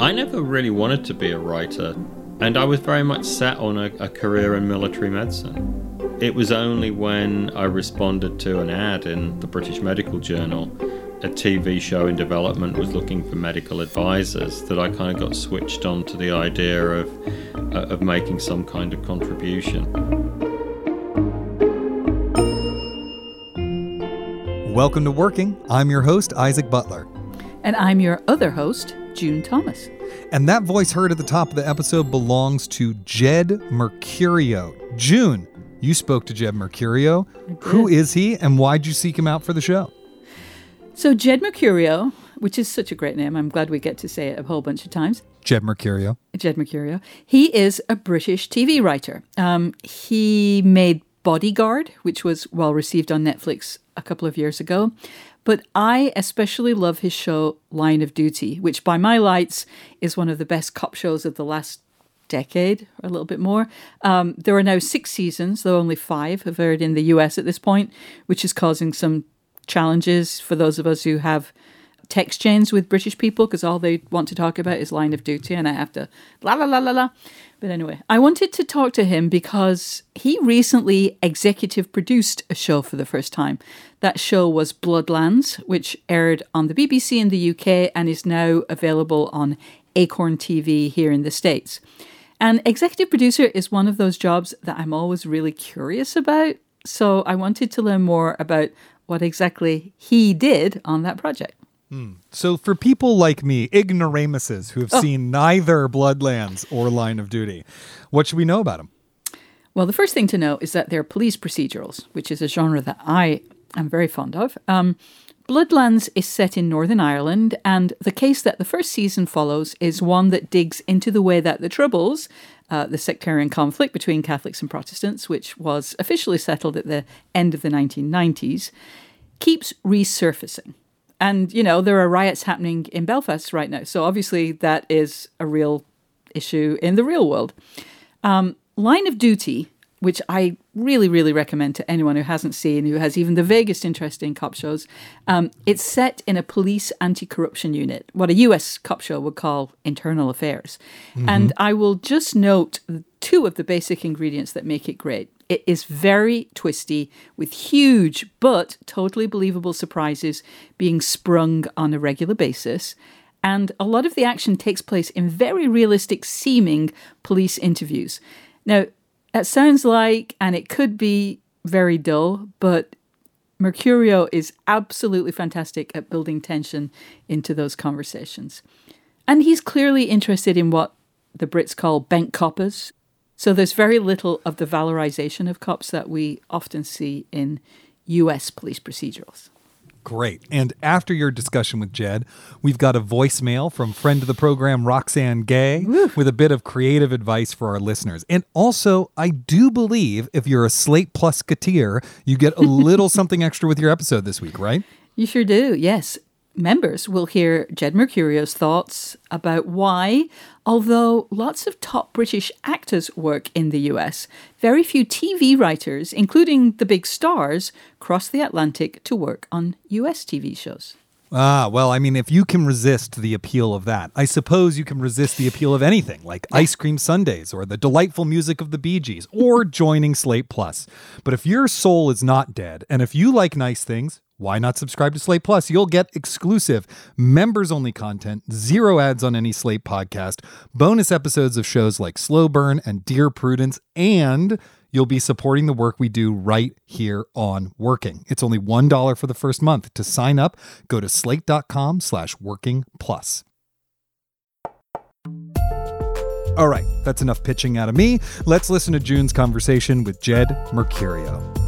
I never really wanted to be a writer, and I was very much set on a, a career in military medicine. It was only when I responded to an ad in the British Medical Journal, a TV show in development was looking for medical advisors, that I kind of got switched on to the idea of, uh, of making some kind of contribution. Welcome to Working. I'm your host, Isaac Butler. And I'm your other host, June Thomas. And that voice heard at the top of the episode belongs to Jed Mercurio. June, you spoke to Jed Mercurio. Who is he and why'd you seek him out for the show? So, Jed Mercurio, which is such a great name, I'm glad we get to say it a whole bunch of times. Jed Mercurio. Jed Mercurio. He is a British TV writer. Um, he made Bodyguard, which was well received on Netflix a couple of years ago. But I especially love his show Line of Duty, which by my lights is one of the best cop shows of the last decade, or a little bit more. Um, there are now six seasons, though only five have aired in the US at this point, which is causing some challenges for those of us who have text chains with British people because all they want to talk about is line of duty, and I have to la la la la la. But anyway, I wanted to talk to him because he recently executive produced a show for the first time. That show was Bloodlands, which aired on the BBC in the UK and is now available on Acorn TV here in the States. And executive producer is one of those jobs that I'm always really curious about. So I wanted to learn more about what exactly he did on that project. So, for people like me, ignoramuses who have seen neither Bloodlands or Line of Duty, what should we know about them? Well, the first thing to know is that they're police procedurals, which is a genre that I am very fond of. Um, Bloodlands is set in Northern Ireland, and the case that the first season follows is one that digs into the way that the Troubles, uh, the sectarian conflict between Catholics and Protestants, which was officially settled at the end of the 1990s, keeps resurfacing. And, you know, there are riots happening in Belfast right now. So obviously that is a real issue in the real world. Um, Line of Duty, which I really, really recommend to anyone who hasn't seen, who has even the vaguest interest in cop shows, um, it's set in a police anti corruption unit, what a US cop show would call internal affairs. And I will just note two of the basic ingredients that make it great. It is very twisty, with huge but totally believable surprises being sprung on a regular basis. And a lot of the action takes place in very realistic seeming police interviews. Now, that sounds like, and it could be very dull, but Mercurio is absolutely fantastic at building tension into those conversations. And he's clearly interested in what the Brits call bent coppers. So there's very little of the valorization of cops that we often see in US police procedurals. Great. And after your discussion with Jed, we've got a voicemail from friend of the program, Roxane Gay, with a bit of creative advice for our listeners. And also, I do believe if you're a Slate Plus Katir, you get a little something extra with your episode this week, right? You sure do, yes. Members will hear Jed Mercurio's thoughts about why, although lots of top British actors work in the US, very few TV writers, including the big stars, cross the Atlantic to work on US TV shows. Ah, well, I mean, if you can resist the appeal of that, I suppose you can resist the appeal of anything like ice cream sundaes or the delightful music of the Bee Gees or joining Slate Plus. But if your soul is not dead and if you like nice things, why not subscribe to Slate Plus? You'll get exclusive, members only content, zero ads on any Slate podcast, bonus episodes of shows like Slow Burn and Dear Prudence, and you'll be supporting the work we do right here on Working. It's only $1 for the first month. To sign up, go to slate.com slash working plus. All right, that's enough pitching out of me. Let's listen to June's conversation with Jed Mercurio.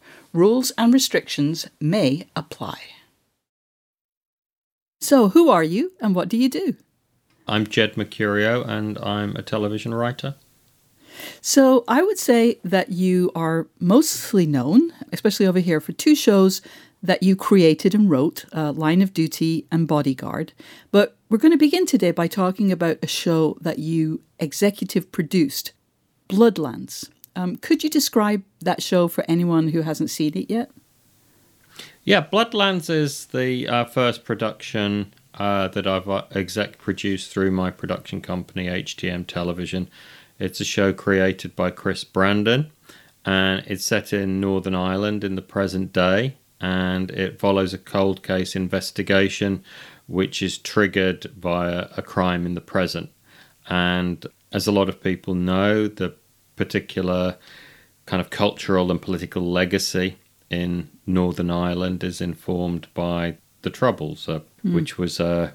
Rules and restrictions may apply. So, who are you and what do you do? I'm Jed Mercurio and I'm a television writer. So, I would say that you are mostly known, especially over here, for two shows that you created and wrote uh, Line of Duty and Bodyguard. But we're going to begin today by talking about a show that you executive produced, Bloodlands. Um, could you describe that show for anyone who hasn't seen it yet? Yeah, Bloodlands is the uh, first production uh, that I've uh, exec produced through my production company, HTM Television. It's a show created by Chris Brandon, and it's set in Northern Ireland in the present day, and it follows a cold case investigation which is triggered by a, a crime in the present. And as a lot of people know, the particular kind of cultural and political legacy in Northern Ireland is informed by the Troubles, uh, mm. which was a,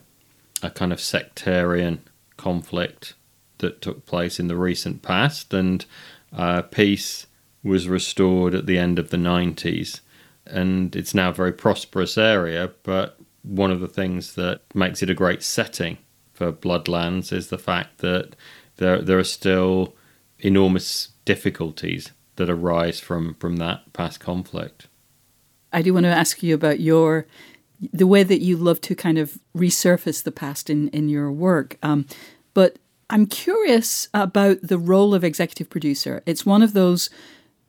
a kind of sectarian conflict that took place in the recent past, and uh, peace was restored at the end of the 90s. And it's now a very prosperous area, but one of the things that makes it a great setting for Bloodlands is the fact that there there are still enormous difficulties that arise from from that past conflict. I do want to ask you about your the way that you love to kind of resurface the past in in your work. Um, but I'm curious about the role of executive producer. It's one of those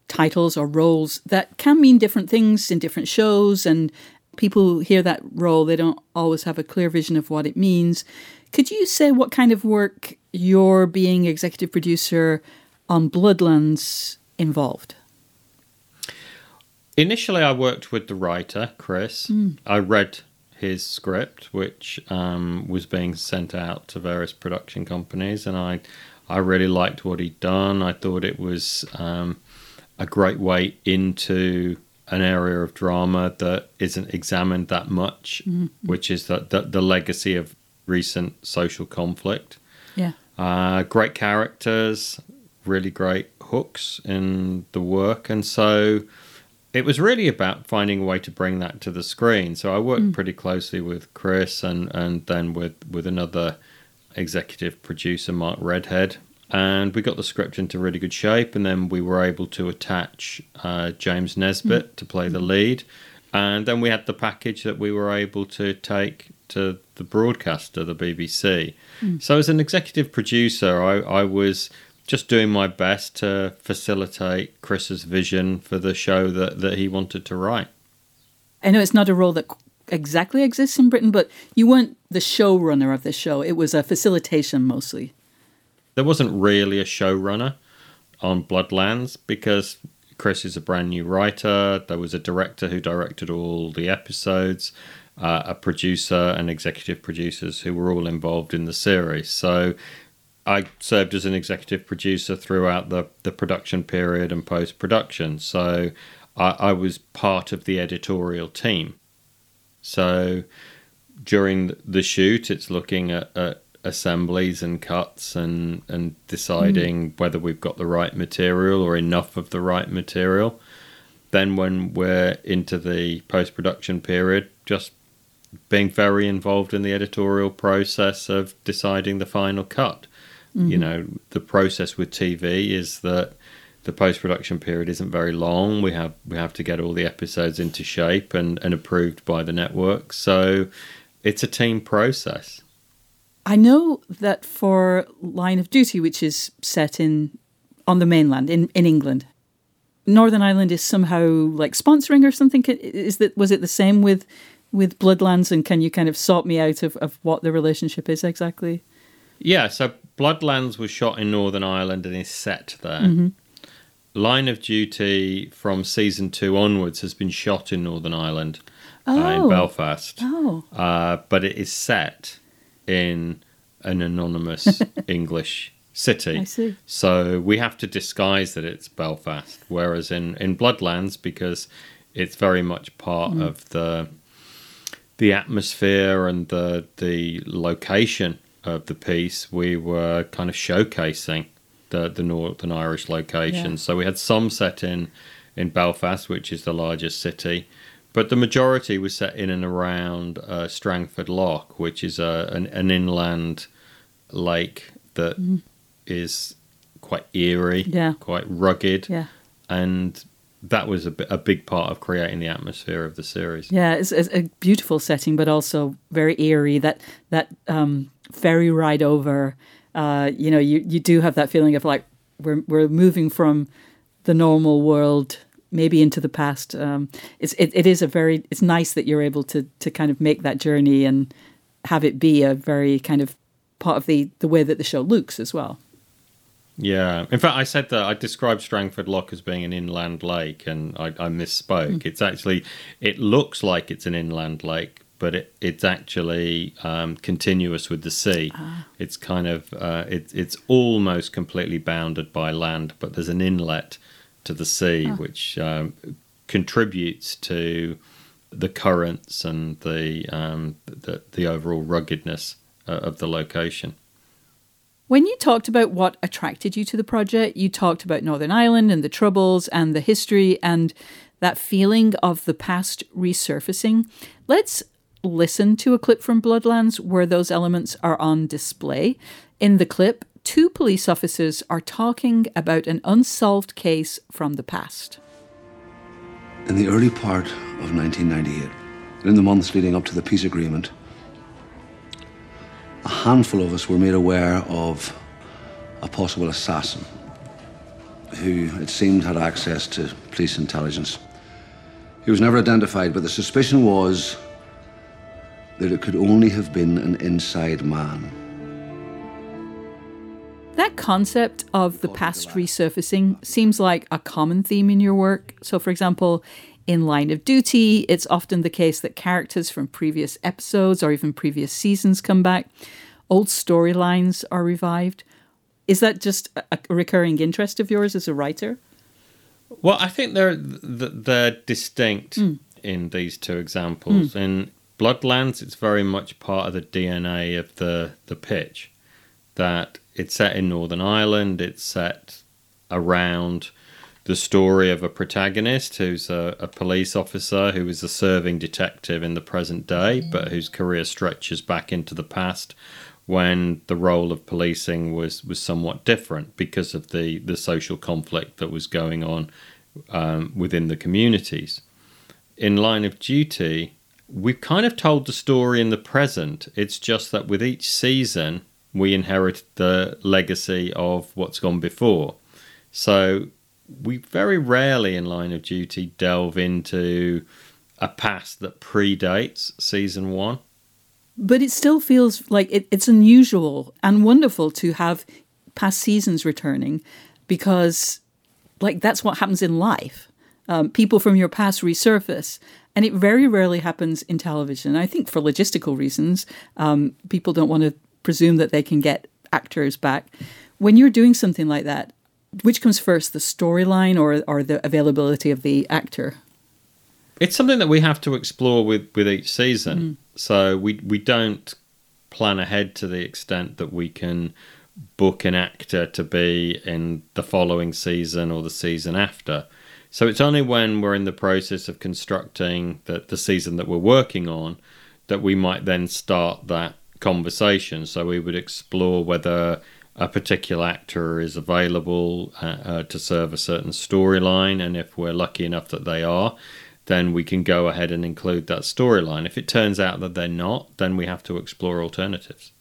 titles or roles that can mean different things in different shows and people hear that role they don't always have a clear vision of what it means could you say what kind of work your being executive producer on Bloodlands involved? Initially, I worked with the writer, Chris. Mm. I read his script, which um, was being sent out to various production companies, and I, I really liked what he'd done. I thought it was um, a great way into an area of drama that isn't examined that much, mm-hmm. which is that the, the legacy of recent social conflict. Yeah. Uh, great characters, really great hooks in the work, and so it was really about finding a way to bring that to the screen. So I worked mm. pretty closely with Chris and and then with with another executive producer, Mark Redhead, and we got the script into really good shape. And then we were able to attach uh, James Nesbitt mm. to play the lead, and then we had the package that we were able to take to the broadcaster, the BBC. Mm. So as an executive producer, I, I was just doing my best to facilitate Chris's vision for the show that, that he wanted to write. I know it's not a role that exactly exists in Britain, but you weren't the showrunner of the show. It was a facilitation mostly. There wasn't really a showrunner on Bloodlands because Chris is a brand new writer. There was a director who directed all the episodes, uh, a producer and executive producers who were all involved in the series. So I served as an executive producer throughout the, the production period and post production. So I, I was part of the editorial team. So during the shoot, it's looking at, at assemblies and cuts and, and deciding mm. whether we've got the right material or enough of the right material. Then, when we're into the post production period, just being very involved in the editorial process of deciding the final cut. Mm-hmm. You know, the process with TV is that the post production period isn't very long. We have we have to get all the episodes into shape and, and approved by the network. So it's a team process. I know that for Line of Duty, which is set in on the mainland in, in England, Northern Ireland is somehow like sponsoring or something. Is that was it the same with with Bloodlands? And can you kind of sort me out of, of what the relationship is exactly? Yeah, so Bloodlands was shot in Northern Ireland and is set there. Mm-hmm. Line of Duty from season two onwards has been shot in Northern Ireland oh. uh, in oh. Belfast. Oh. Uh, but it is set in an anonymous English city. I see. So we have to disguise that it's Belfast. Whereas in, in Bloodlands, because it's very much part mm. of the the atmosphere and the the location of the piece, we were kind of showcasing the the Northern Irish location. Yeah. So we had some set in in Belfast, which is the largest city, but the majority was set in and around uh, Strangford Lough, which is a an, an inland lake that mm. is quite eerie, yeah. quite rugged, yeah. and that was a, a big part of creating the atmosphere of the series. Yeah, it's, it's a beautiful setting, but also very eerie. That that um, ferry ride over, uh, you know, you, you do have that feeling of like we're we're moving from the normal world maybe into the past. Um, it's it, it is a very it's nice that you're able to to kind of make that journey and have it be a very kind of part of the the way that the show looks as well. Yeah, in fact, I said that I described Strangford Lough as being an inland lake, and I, I misspoke. Mm. It's actually it looks like it's an inland lake, but it, it's actually um, continuous with the sea. Ah. It's kind of uh, it, it's almost completely bounded by land, but there's an inlet to the sea, ah. which um, contributes to the currents and the um, the, the overall ruggedness uh, of the location. When you talked about what attracted you to the project, you talked about Northern Ireland and the troubles and the history and that feeling of the past resurfacing. Let's listen to a clip from Bloodlands where those elements are on display. In the clip, two police officers are talking about an unsolved case from the past. In the early part of 1998, in the months leading up to the peace agreement, a handful of us were made aware of a possible assassin who, it seemed, had access to police intelligence. He was never identified, but the suspicion was that it could only have been an inside man. That concept of the past resurfacing seems like a common theme in your work. So, for example, in Line of Duty, it's often the case that characters from previous episodes or even previous seasons come back. Old storylines are revived. Is that just a recurring interest of yours as a writer? Well, I think they're they're distinct mm. in these two examples. Mm. In Bloodlands, it's very much part of the DNA of the the pitch that it's set in Northern Ireland. It's set around the story of a protagonist who's a, a, police officer who is a serving detective in the present day, but whose career stretches back into the past when the role of policing was, was somewhat different because of the, the social conflict that was going on um, within the communities. In Line of Duty, we've kind of told the story in the present. It's just that with each season, we inherit the legacy of what's gone before. So we very rarely in Line of Duty delve into a past that predates season one. But it still feels like it, it's unusual and wonderful to have past seasons returning because, like, that's what happens in life. Um, people from your past resurface, and it very rarely happens in television. I think for logistical reasons, um, people don't want to presume that they can get actors back. When you're doing something like that, which comes first, the storyline or, or the availability of the actor? It's something that we have to explore with, with each season. Mm. So we we don't plan ahead to the extent that we can book an actor to be in the following season or the season after. So it's only when we're in the process of constructing the, the season that we're working on that we might then start that conversation. So we would explore whether a particular actor is available uh, uh, to serve a certain storyline, and if we're lucky enough that they are, then we can go ahead and include that storyline. If it turns out that they're not, then we have to explore alternatives.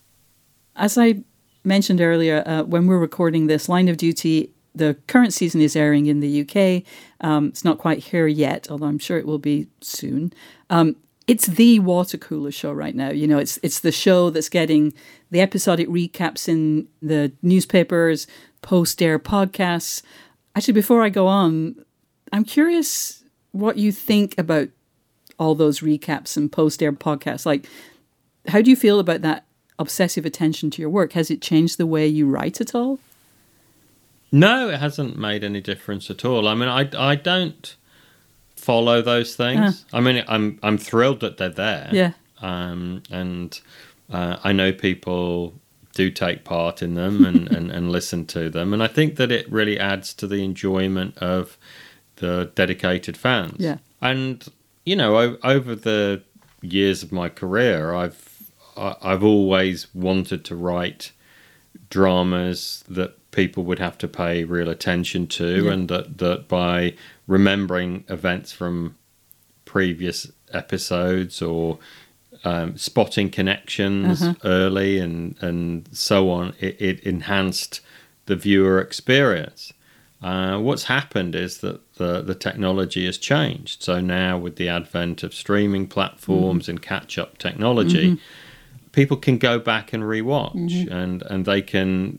As I mentioned earlier, uh, when we're recording this, Line of Duty, the current season is airing in the UK. Um, it's not quite here yet, although I'm sure it will be soon. Um, it's the water cooler show right now. You know, it's it's the show that's getting the episodic recaps in the newspapers, post air podcasts. Actually, before I go on, I'm curious what you think about all those recaps and post air podcasts. Like, how do you feel about that obsessive attention to your work? Has it changed the way you write at all? No, it hasn't made any difference at all. I mean, I I don't follow those things. I mean, I'm I'm thrilled that they're there. Yeah. Um, and uh, I know people do take part in them and, and, and listen to them, and I think that it really adds to the enjoyment of the dedicated fans. Yeah. And you know, o- over the years of my career, I've I- I've always wanted to write dramas that people would have to pay real attention to, Yeah. and that that by remembering events from previous episodes or um, spotting connections early and and so on, it, it enhanced the viewer experience. Uh, what's happened is that the, the technology has changed. So now, with the advent of streaming platforms and catch up technology, people can go back and rewatch and, and they can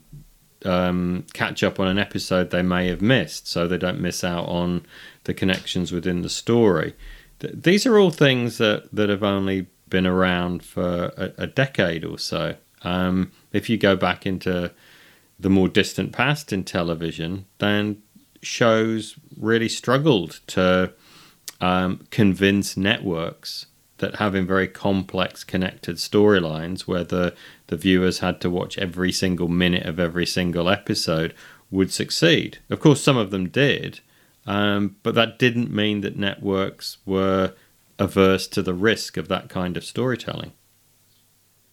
um, catch up on an episode they may have missed so they don't miss out on the connections within the story. Th- these are all things that, that have only been around for a, a decade or so. Um, if you go back into the more distant past in television, then shows really struggled to um, convince networks that having very complex connected storylines where the, the viewers had to watch every single minute of every single episode would succeed. Of course, some of them did, um, but that didn't mean that networks were averse to the risk of that kind of storytelling.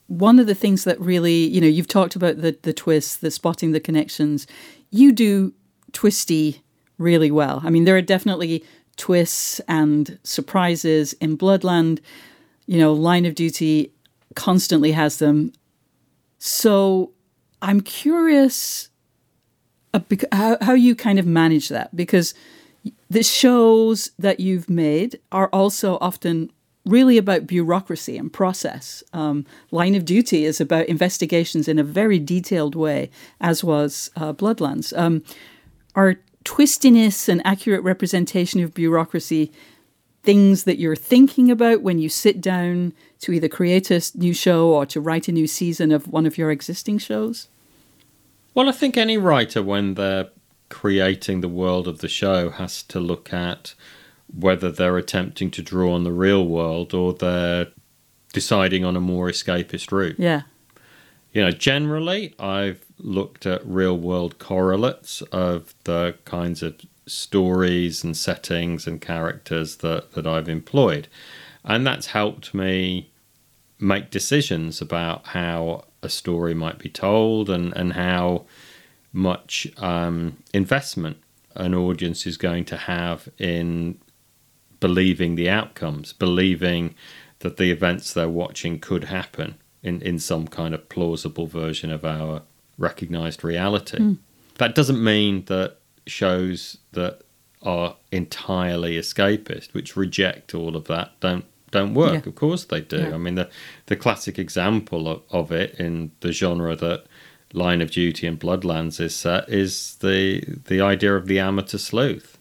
one of the things that really, you know, you've talked about the the twists, the spotting the connections. You do twisty really well. I mean, there are definitely twists and surprises in Bloodland. You know, Line of Duty constantly has them. So I'm curious uh, how, you kind of manage that because the shows that you've made are also often really about bureaucracy and process. Um, Line of Duty is about investigations in a very detailed way, as was uh, Bloodlands. Um, are twistiness and accurate representation of bureaucracy things that you're thinking about when you sit down to either create a new show or to write a new season of one of your existing shows? Well, I think any writer, when they're creating the world of the show, has to look at whether they're attempting to draw on the real world or they're deciding on a more escapist route. Yeah. You know, generally, I've looked at real world correlates of the kinds of stories and settings and characters that, that I've employed. And that's helped me make decisions about how a story might be told and, and how much um, investment an audience is going to have in believing the outcomes, believing that the events they're watching could happen in, in some kind of plausible version of our recognized reality. That doesn't mean that shows that are entirely escapist, which reject all of that, don't don't work. Yeah. Of course they do. Yeah. I mean the the classic example of, of it in the genre that Line of Duty and Bloodlands is set is the the idea of the amateur sleuth.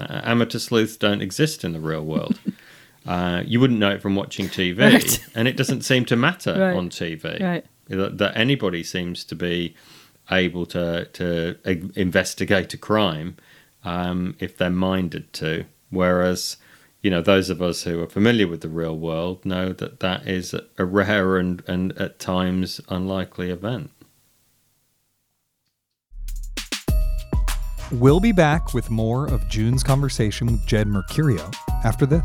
Uh, amateur sleuths don't exist in the real world. uh, you wouldn't know it from watching TV, Right. and it doesn't seem to matter Right. on TV. Right. that, that anybody seems to be able to to investigate a crime um, if they're minded to. Whereas, you know, those of us who are familiar with the real world know that that is a rare and, and at times unlikely event. We'll be back with more of June's conversation with Jed Mercurio after this.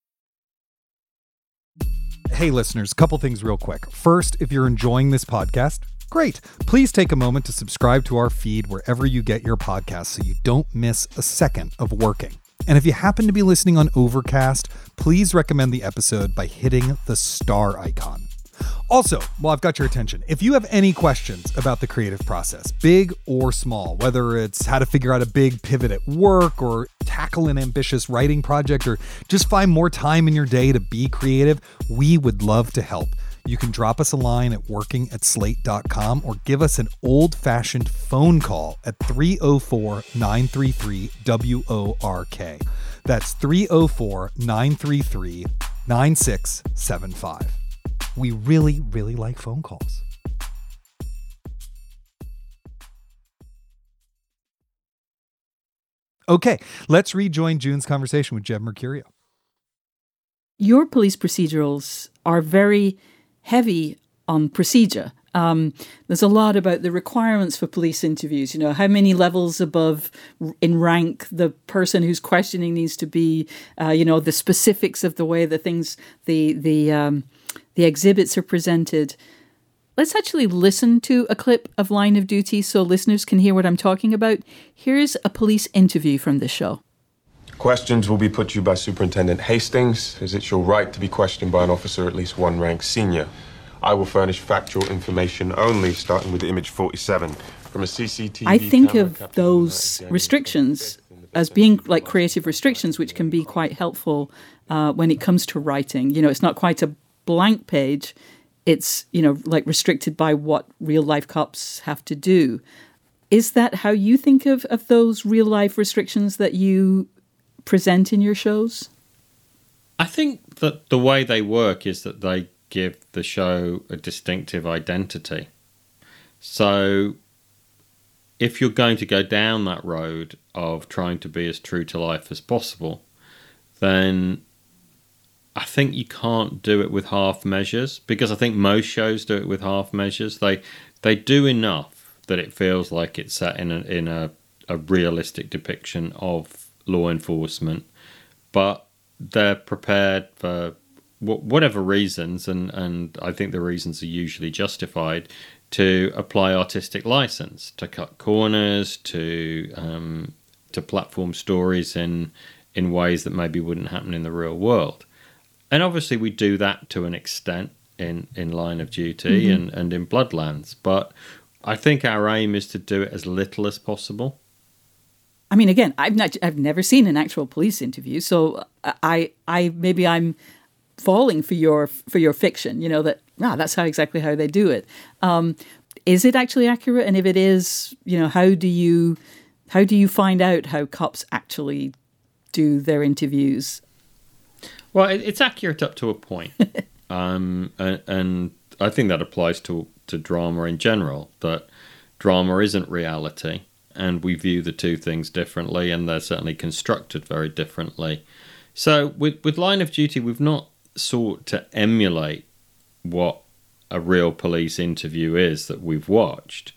Hey, listeners, couple things real quick. First, if you're enjoying this podcast, great. Please take a moment to subscribe to our feed wherever you get your podcasts so you don't miss a second of working. And if you happen to be listening on Overcast, please recommend the episode by hitting the star icon. Also, while I've got your attention, if you have any questions about the creative process, big or small, whether it's how to figure out a big pivot at work or tackle an ambitious writing project or just find more time in your day to be creative, we would love to help. You can drop us a line at working at slate.com or give us an old fashioned phone call at 304 933 WORK. That's 304 933 9675. We really, really like phone calls. Okay, let's rejoin June's conversation with Jed Mercurio. Your police procedurals are very heavy on procedure. Um, there's a lot about the requirements for police interviews. You know, how many levels above in rank the person who's questioning needs to be. Uh, you know, the specifics of the way the things, the the um, the exhibits are presented. Let's actually listen to a clip of Line of Duty so listeners can hear what I'm talking about. Here's a police interview from the show. Questions will be put to you by Superintendent Hastings, as it's your right to be questioned by an officer at least one rank senior. I will furnish factual information only, starting with image 47 from a CCTV. I think of those restrictions as being like creative restrictions, which can be quite helpful uh, when it comes to writing. You know, it's not quite a blank page, it's, you know, like restricted by what real life cops have to do. Is that how you think of, of those real life restrictions that you present in your shows? I think that the way they work is that they give the show a distinctive identity. So if you're going to go down that road of trying to be as true to life as possible, then I think you can't do it with half measures because I think most shows do it with half measures. They they do enough that it feels like it's set in a in a, a realistic depiction of law enforcement, but they're prepared for whatever reasons, and, and I think the reasons are usually justified to apply artistic license to cut corners to um, to platform stories in in ways that maybe wouldn't happen in the real world and obviously we do that to an extent in in Line of Duty mm-hmm. and and in Bloodlands, but I think our aim is to do it as little as possible. I mean, again, I've not, I've never seen an actual police interview, so I, I maybe I'm falling for your for your fiction. You know that ah, that's how exactly how they do it. Um, is it actually accurate? And if it is, you know, how do you how do you find out how cops actually do their interviews? Well, it's accurate up to a point, um, and, and, I think that applies to to drama in general. That drama isn't reality, and we view the two things differently, and they're certainly constructed very differently. So, with with Line of Duty, we've not sought to emulate what a real police interview is that we've watched.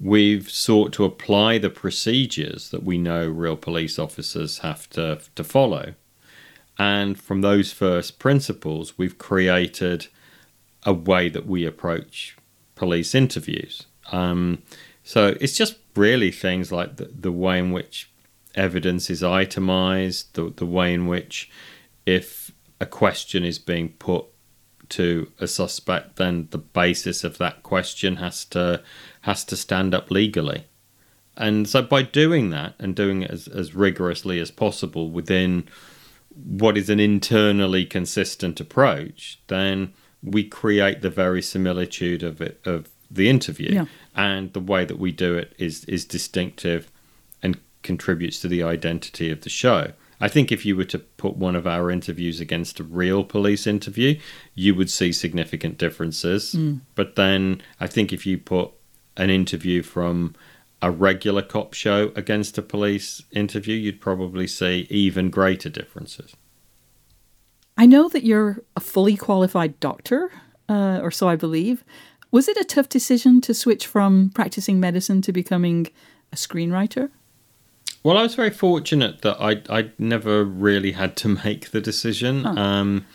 We've sought to apply the procedures that we know real police officers have to to follow and from those first principles, we've created a way that we approach police interviews. Um, so it's just really things like the, the way in which evidence is itemized, the, the way in which if a question is being put to a suspect, then the basis of that question has to has to stand up legally. And so by doing that and doing it as, as rigorously as possible within what is an internally consistent approach, then we create the very similitude of it of the interview. Yeah. And the way that we do it is is distinctive and contributes to the identity of the show. I think if you were to put one of our interviews against a real police interview, you would see significant differences. Mm. But then I think if you put an interview from a regular cop show against a police interview, you'd probably see even greater differences. I know that you're a fully qualified doctor, uh, or so I believe. Was it a tough decision to switch from practicing medicine to becoming a screenwriter? Well, I was very fortunate that I I never really had to make the decision. Um,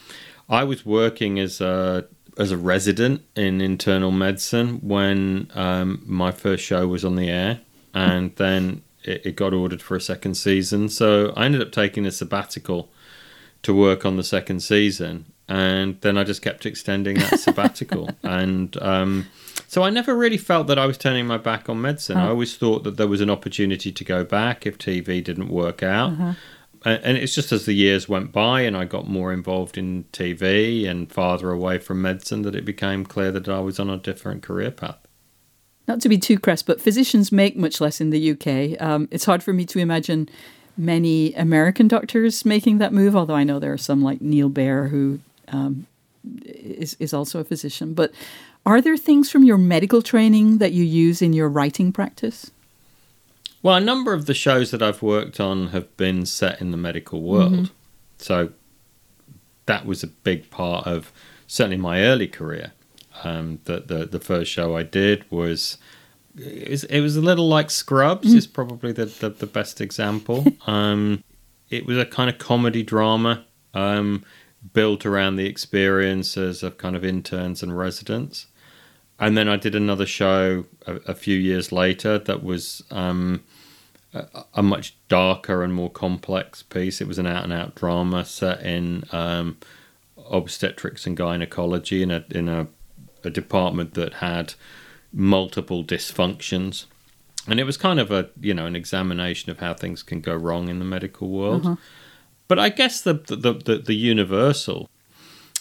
I was working as a as a resident in internal medicine when um, my first show was on the air, and then it, it got ordered for a second season. So I ended up taking a sabbatical to work on the second season, and then I just kept extending that sabbatical, and um, so I never really felt that I was turning my back on medicine. I always thought that there was an opportunity to go back if TV didn't work out. A- And it's just as the years went by and I got more involved in TV and farther away from medicine that it became clear that I was on a different career path. Not to be too crass, but physicians make much less in the UK. Um, it's hard for me to imagine many American doctors making that move, although I know there are some like Neil Baer who um, is, is also a physician. But are there things from your medical training that you use in your writing practice? Well, a number of the shows that I've worked on have been set in the medical world. So that was a big part of certainly my early career. Um, the, the the first show I did was it was, it was a little like Scrubs is probably the, the, the best example. um, it was a kind of comedy drama um, built around the experiences of kind of interns and residents. And then I did another show a, a few years later that was um, a, a much darker and more complex piece. It was an out and out drama set in um, obstetrics and gynecology in a in a, a department that had multiple dysfunctions. And it was kind of a you know an examination of how things can go wrong in the medical world. But I guess the the, the the universal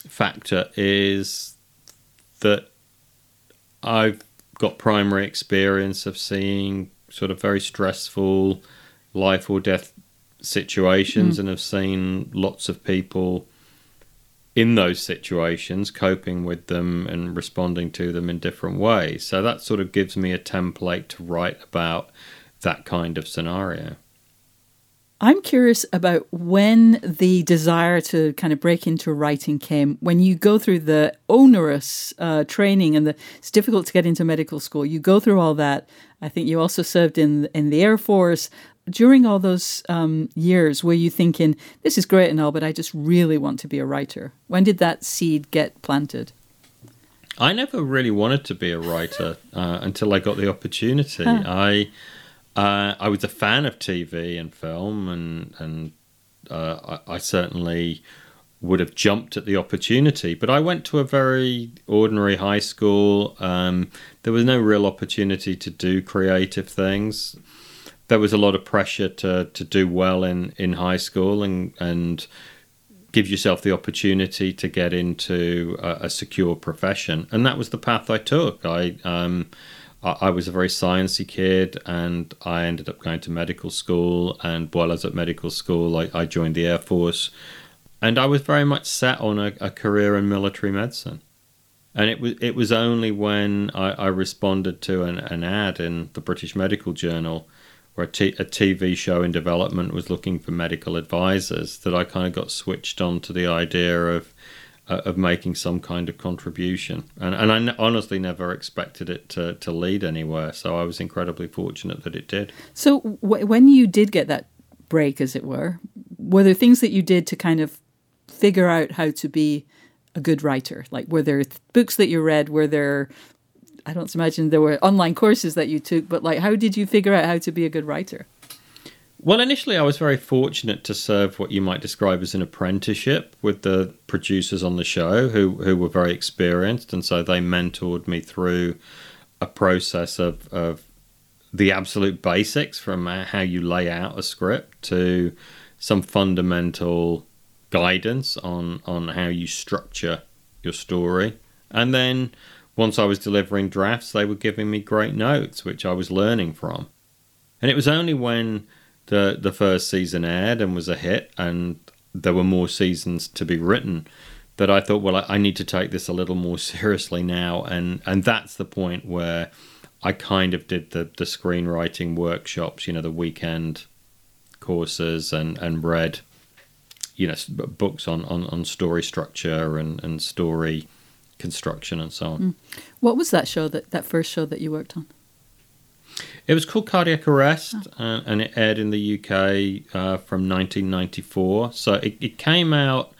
factor is that I've got primary experience of seeing sort of very stressful life or death situations mm. and have seen lots of people in those situations coping with them and responding to them in different ways. So that sort of gives me a template to write about that kind of scenario. I'm curious about when the desire to kind of break into writing came. When you go through the onerous uh, training and the, it's difficult to get into medical school, you go through all that. I think you also served in in the Air Force. During all those um, years, were you thinking, "This is great and all, but I just really want to be a writer"? When did that seed get planted? I never really wanted to be a writer uh, until I got the opportunity. I uh, I was a fan of TV and film, and and uh, I, I certainly would have jumped at the opportunity. But I went to a very ordinary high school. Um, there was no real opportunity to do creative things. There was a lot of pressure to to do well in in high school and and give yourself the opportunity to get into a, a secure profession, and that was the path I took. I um, I, was a very sciencey kid, and I ended up going to medical school. And while I was at medical school, I, I joined the Air Force, and I was very much set on a, a career in military medicine. And it was it was only when I, I responded to an, an ad in the British Medical Journal where a, t- a TV show in development was looking for medical advisors that I kind of got switched on to the idea of Uh, of making some kind of contribution. And and I n- honestly never expected it to, to lead anywhere. So I was incredibly fortunate that it did. So w- when you did get that break, as it were, were there things that you did to kind of figure out how to be a good writer? Like, were there th- books that you read? Were there, I don't imagine there were online courses that you took, but like, how did you figure out how to be a good writer? Well, initially, I was very fortunate to serve what you might describe as an apprenticeship with the producers on the show, who who were very experienced, and so they mentored me through a process of of the absolute basics from uh, how you lay out a script to some fundamental guidance on on how you structure your story, and then once I was delivering drafts, they were giving me great notes, which I was learning from. And it was only when the the first season aired and was a hit, and there were more seasons to be written, that I thought, well, I, I need to take this a little more seriously now, and and that's the point where I kind of did the the screenwriting workshops, you know, the weekend courses, and and read, you know, books on on, on story structure and and story construction and so on. Mm. What was that show that that first show that you worked on? It was called Cardiac Arrest, oh. uh, and it aired in the UK uh, from 1994. So it, it, came out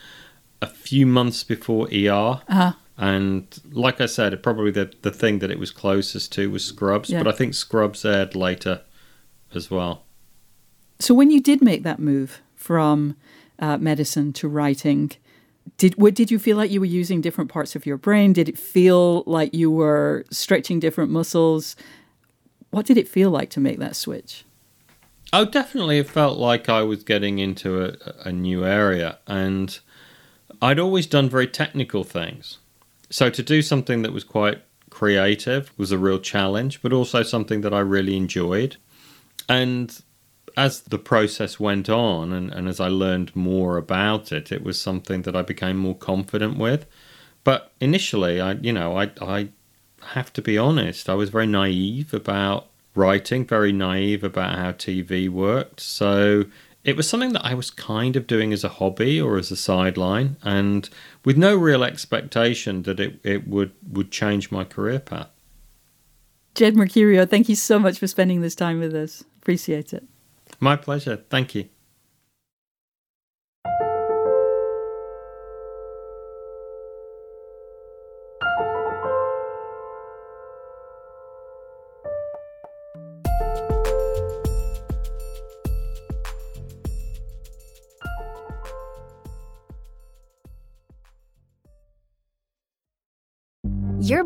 a few months before ER. Uh-huh. And like I said, probably the, the thing that it was closest to was Scrubs, yeah. but I think Scrubs aired later as well. So when you did make that move from uh, medicine to writing, did what did you feel like you were using different parts of your brain? Did it feel like you were stretching different muscles? What did it feel like to make that switch? Oh, definitely. It felt like I was getting into a, a new area, and I'd always done very technical things. So to do something that was quite creative was a real challenge, but also something that I really enjoyed. And as the process went on and, and as I learned more about it, it was something that I became more confident with. But initially, I you know I I have to be honest, I was very naive about writing, very naive about how TV worked. So it was something that I was kind of doing as a hobby or as a sideline, and with no real expectation that it, it would, would change my career path. Jed Mercurio, thank you so much for spending this time with us. Appreciate it. My pleasure. Thank you.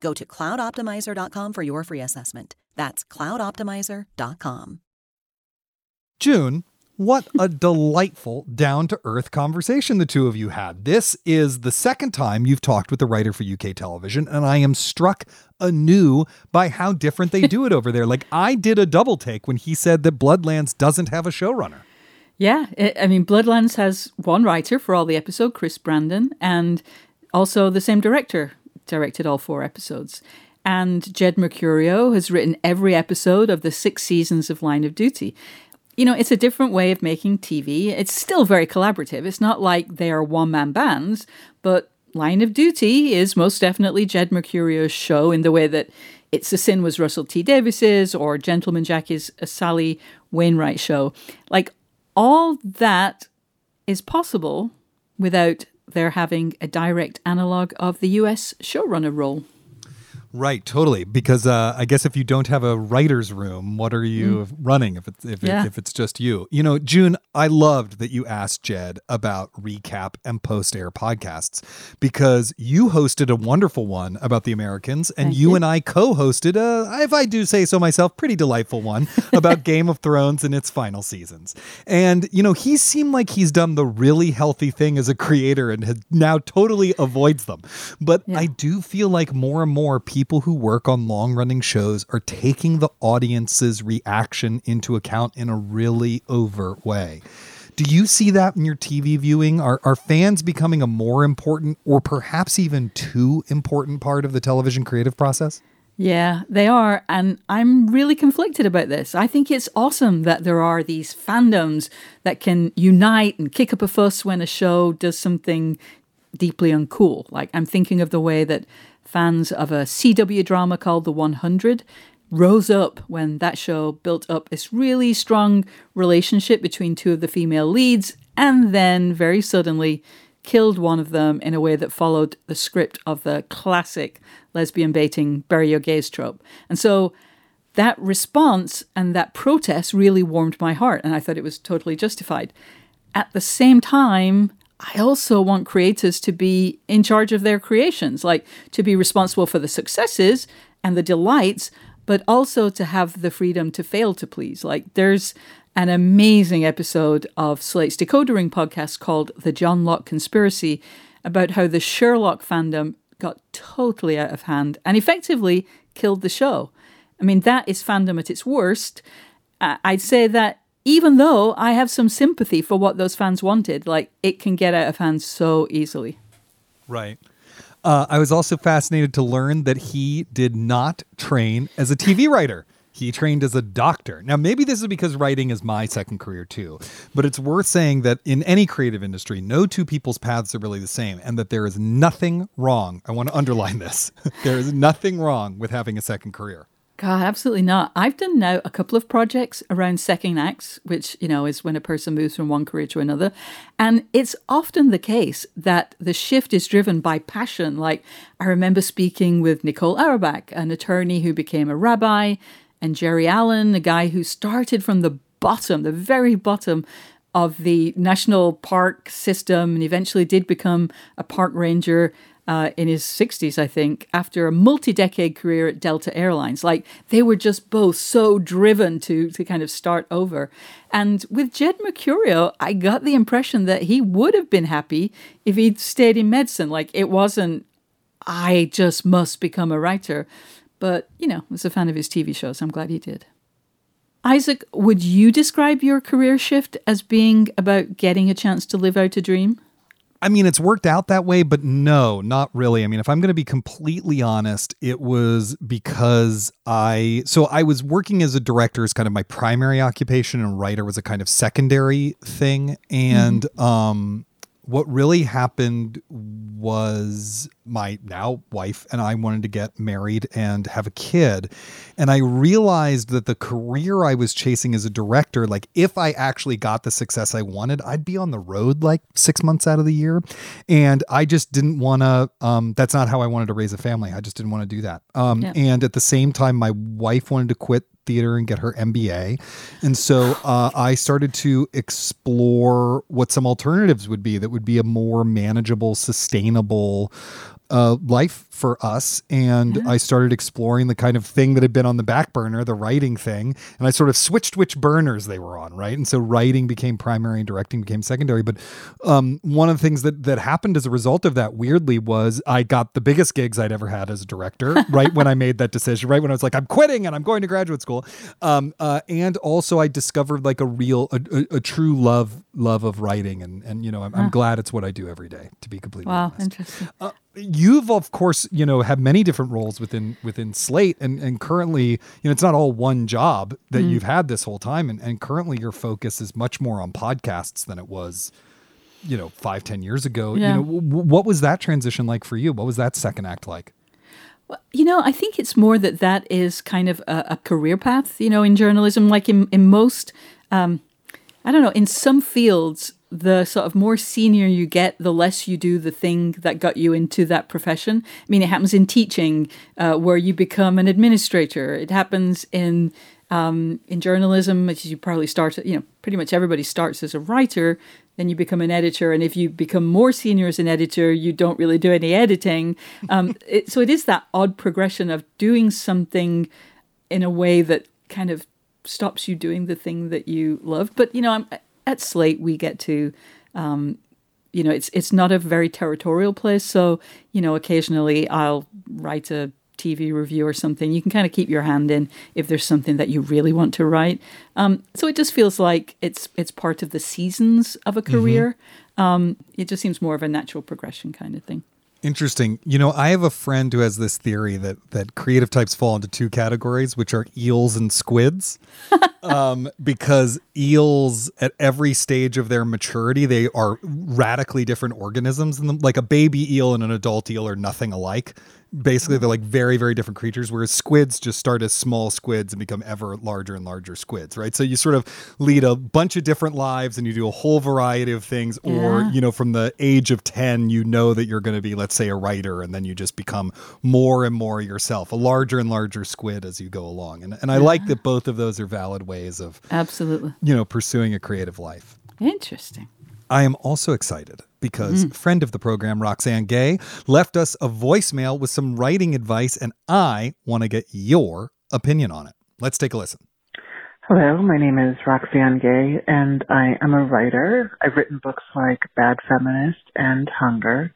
Go to cloudoptimizer.com for your free assessment. That's cloudoptimizer.com. June, what a delightful, down to earth conversation the two of you had. This is the second time you've talked with the writer for UK television, and I am struck anew by how different they do it over there. Like, I did a double take when he said that Bloodlands doesn't have a showrunner. Yeah, it, I mean, Bloodlands has one writer for all the episode, Chris Brandon, and also the same director directed all four episodes. And Jed Mercurio has written every episode of the six seasons of Line of Duty. You know, it's a different way of making TV. It's still very collaborative. It's not like they are one man bands, but Line of Duty is most definitely Jed Mercurio's show in the way that It's a Sin was Russell T Davies's or Gentleman Jack is a Sally Wainwright show. Like, all that is possible without they're having a direct analog of the US showrunner role. Right, totally. Because uh, I guess if you don't have a writer's room, what are you mm. running if it's if, yeah. if it's just you? You know, June, I loved that you asked Jed about recap and post air podcasts because you hosted a wonderful one about the Americans, and you, you, and I co-hosted a, if I do say so myself, pretty delightful one about Game of Thrones and its final seasons. And you know, he seemed like he's done the really healthy thing as a creator and has now totally avoids them. But yeah. I do feel like more and more people people who work on long running shows are taking the audience's reaction into account in a really overt way. Do you see that in your TV viewing? Are, are fans becoming a more important or perhaps even too important part of the television creative process? Yeah, they are. And I'm really conflicted about this. I think it's awesome that there are these fandoms that can unite and kick up a fuss when a show does something deeply uncool. Like, I'm thinking of the way that fans of a CW drama called The 100 rose up when that show built up this really strong relationship between two of the female leads and then very suddenly killed one of them in a way that followed the script of the classic lesbian baiting bury your gays trope. And so that response and that protest really warmed my heart and I thought it was totally justified. At the same time, I also want creators to be in charge of their creations, like to be responsible for the successes and the delights, but also to have the freedom to fail to please. Like there's an amazing episode of Slate's Decoder Ring podcast called The Johnlock Conspiracy about how the Sherlock fandom got totally out of hand and effectively killed the show. I mean, that is fandom at its worst. I'd say that even though I have some sympathy for what those fans wanted. Like it can get out of hand so easily. Right. Uh, I was also fascinated to learn that he did not train as a TV writer. He trained as a doctor. Now, maybe this is because writing is my second career too, but it's worth saying that in any creative industry, no two people's paths are really the same, and that there is nothing wrong. I want to underline this there is nothing wrong with having a second career. God, absolutely not. I've done now a couple of projects around second acts, which, you know, is when a person moves from one career to another. And it's often the case that the shift is driven by passion. Like, I remember speaking with Nicole Auerbach, an attorney who became a rabbi, and Jerry Allen, a guy who started from the bottom, the very bottom of the national park system and eventually did become a park ranger uh, in his 60s, I think, after a multi decade career at Delta Airlines. Like they were just both so driven to, to kind of start over. And with Jed Mercurio, I got the impression that he would have been happy if he'd stayed in medicine. Like it wasn't, I just must become a writer. But, you know, I was a fan of his TV shows. I'm glad he did. Isaac, would you describe your career shift as being about getting a chance to live out a dream? I mean, it's worked out that way, but no, not really. I mean, if I'm going to be completely honest, it was because I, so I was working as a director as kind of my primary occupation, and writer was a kind of secondary thing. And, mm-hmm. um, what really happened was my now wife and I wanted to get married and have a kid. And I realized that the career I was chasing as a director, like if I actually got the success I wanted, I'd be on the road like six months out of the year. And I just didn't want to, um, that's not how I wanted to raise a family. I just didn't want to do that. Um, yeah. And at the same time, my wife wanted to quit theater and get her MBA. And so uh, I started to explore what some alternatives would be that would be a more manageable, sustainable uh, life for us. And yeah. I started exploring the kind of thing that had been on the back burner, the writing thing. And I sort of switched which burners they were on, right? And so writing became primary and directing became secondary. But um, one of the things that that happened as a result of that, weirdly, was I got the biggest gigs I'd ever had as a director, right when I made that decision, right when I was like, I'm quitting and I'm going to graduate school. Um, uh, and also I discovered like a real, a, a, a, true love love of writing. And, and you know, I'm, huh. I'm, glad it's what I do every day, to be completely wow, honest. interesting. Uh, you've of course you know have many different roles within within slate and and currently you know it's not all one job that mm. you've had this whole time and, and currently your focus is much more on podcasts than it was you know five ten years ago yeah. you know w- what was that transition like for you what was that second act like well, you know, I think it's more that that is kind of a, a career path, you know, in journalism. Like in, in most, um, I don't know, in some fields, the sort of more senior you get, the less you do the thing that got you into that profession. I mean, it happens in teaching, uh, where you become an administrator. It happens in um, in journalism, as you probably start. You know, pretty much everybody starts as a writer, then you become an editor, and if you become more senior as an editor, you don't really do any editing. Um, it, so it is that odd progression of doing something in a way that kind of stops you doing the thing that you love. But you know, I'm, at Slate, we get to, um, you know, it's it's not a very territorial place. So you know, occasionally I'll write a TV review or something. You can kind of keep your hand in if there's something that you really want to write. Um, so it just feels like it's it's part of the seasons of a career. Mm-hmm. Um, it just seems more of a natural progression kind of thing. Interesting. You know, I have a friend who has this theory that that creative types fall into two categories, which are eels and squids. um, because eels, at every stage of their maturity, they are radically different organisms. And like a baby eel and an adult eel are nothing alike basically they're like very very different creatures whereas squids just start as small squids and become ever larger and larger squids right? So you sort of lead a bunch of different lives and you do a whole variety of things yeah. or you know from the age of 10 you know that you're going to be let's say a writer and then you just become more and more yourself a larger and larger squid as you go along. And, and i yeah. like that both of those are valid ways of absolutely. you know pursuing a creative life. Interesting I am also excited because mm. friend of the program, Roxane Gay, left us a voicemail with some writing advice, and I want to get your opinion on it. Let's take a listen. Hello, my name is Roxane Gay, and I am a writer. I've written books like Bad Feminist and Hunger.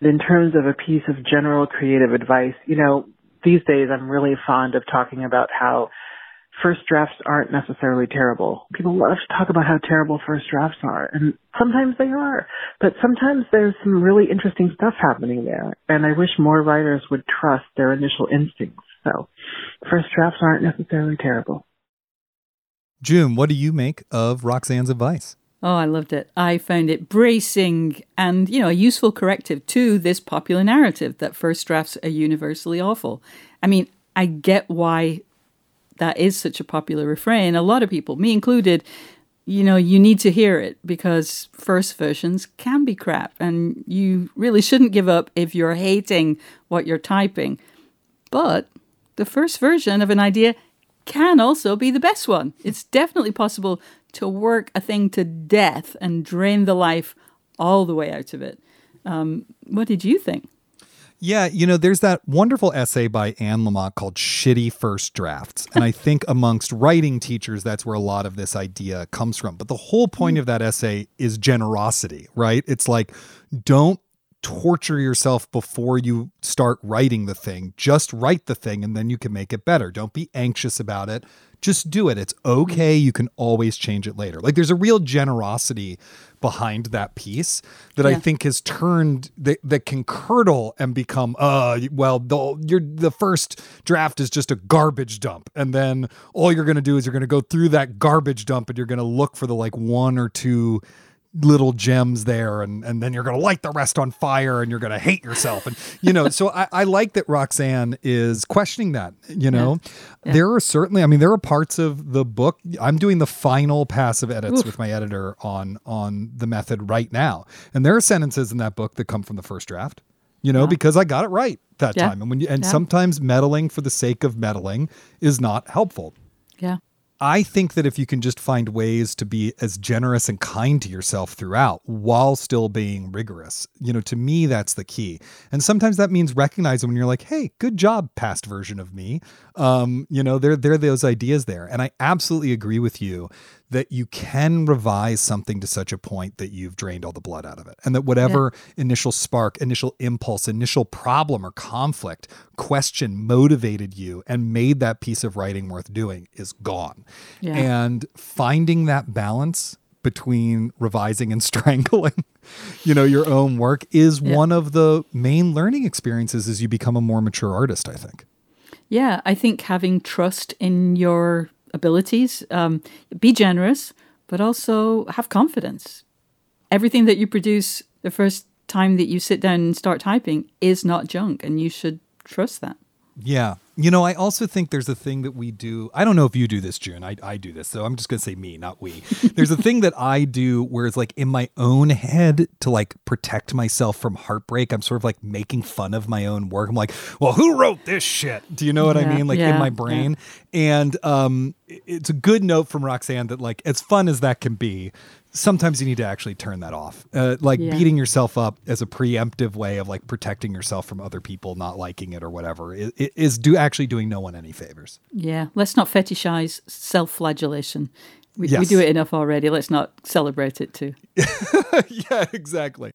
In terms of a piece of general creative advice, you know, these days I'm really fond of talking about how first drafts aren't necessarily terrible. People love to talk about how terrible first drafts are, and sometimes they are, but sometimes there's some really interesting stuff happening there, and I wish more writers would trust their initial instincts. So, first drafts aren't necessarily terrible. June, what do you make of Roxane's advice? Oh, I loved it. I found it bracing and, you know, a useful corrective to this popular narrative that first drafts are universally awful. I mean, I get why that is such a popular refrain. A lot of people, me included, you know, you need to hear it because first versions can be crap and you really shouldn't give up if you're hating what you're typing. But the first version of an idea can also be the best one. It's definitely possible to work a thing to death and drain the life all the way out of it. Um, what did you think? Yeah, you know, there's that wonderful essay by Anne Lamott called Shitty First Drafts. And I think amongst writing teachers, that's where a lot of this idea comes from. But the whole point mm. of that essay is generosity, right? It's like, don't torture yourself before you start writing the thing. Just write the thing and then you can make it better. Don't be anxious about it just do it. It's okay. You can always change it later. Like there's a real generosity behind that piece that yeah. I think has turned that, that can curdle and become uh well the you're the first draft is just a garbage dump and then all you're going to do is you're going to go through that garbage dump and you're going to look for the like one or two little gems there and and then you're gonna light the rest on fire and you're gonna hate yourself and you know so I, I like that roxane is questioning that you know yeah. Yeah. there are certainly i mean there are parts of the book i'm doing the final passive edits Oof. with my editor on on the method right now and there are sentences in that book that come from the first draft you know yeah. because i got it right that time and when you and sometimes meddling for the sake of meddling is not helpful yeah I think that if you can just find ways to be as generous and kind to yourself throughout while still being rigorous, you know, to me, that's the key. And sometimes that means recognizing when you're like, hey, good job, past version of me. Um, you know, there, there are those ideas there. And I absolutely agree with you that you can revise something to such a point that you've drained all the blood out of it. And that whatever yeah. initial spark, initial impulse, initial problem or conflict, question motivated you and made that piece of writing worth doing is gone. Yeah. And finding that balance between revising and strangling you know your own work is yeah. one of the main learning experiences as you become a more mature artist i think yeah i think having trust in your abilities. Um, be generous, but also have confidence. Everything that you produce the first time that you sit down and start typing is not junk, and you should trust that. Yeah. You know, I also think there's a thing that we do. I don't know if you do this, June. I, I do this. So I'm just going to say me, not we. there's a thing that I do where it's like in my own head to like protect myself from heartbreak. I'm sort of like making fun of my own work. I'm like, well, who wrote this shit? Do you know what Yeah, I mean? Like yeah, in my brain. And um, it's a good note from Roxane that, like, as fun as that can be, sometimes you need to actually turn that off. Uh, like Yeah. beating yourself up as a preemptive way of like protecting yourself from other people not liking it or whatever is, is do actually doing no one any favors. Yeah, let's not fetishize self-flagellation. We, we do it enough already. Let's not celebrate it too. yeah, exactly.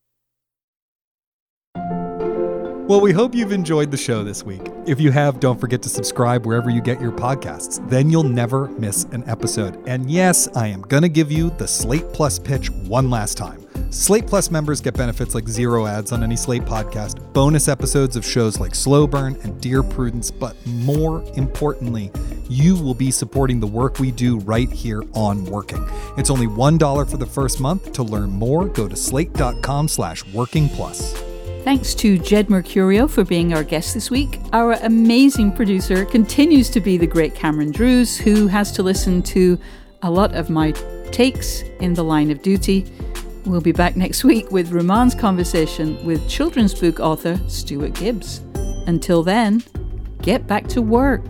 Well, we hope you've enjoyed the show this week. If you have, don't forget to subscribe wherever you get your podcasts. Then you'll never miss an episode. And yes, I am going to give you the Slate Plus pitch one last time. Slate Plus members get benefits like zero ads on any Slate podcast, bonus episodes of shows like Slow Burn and Dear Prudence, but more importantly, you will be supporting the work we do right here on Working. It's only $1 for the first month. To learn more, go to slate.com slash working plus. Thanks to Jed Mercurio for being our guest this week. Our amazing producer continues to be the great Cameron Drews, who has to listen to a lot of my takes in the line of duty. We'll be back next week with Roman's conversation with children's book author Stuart Gibbs. Until then, get back to work.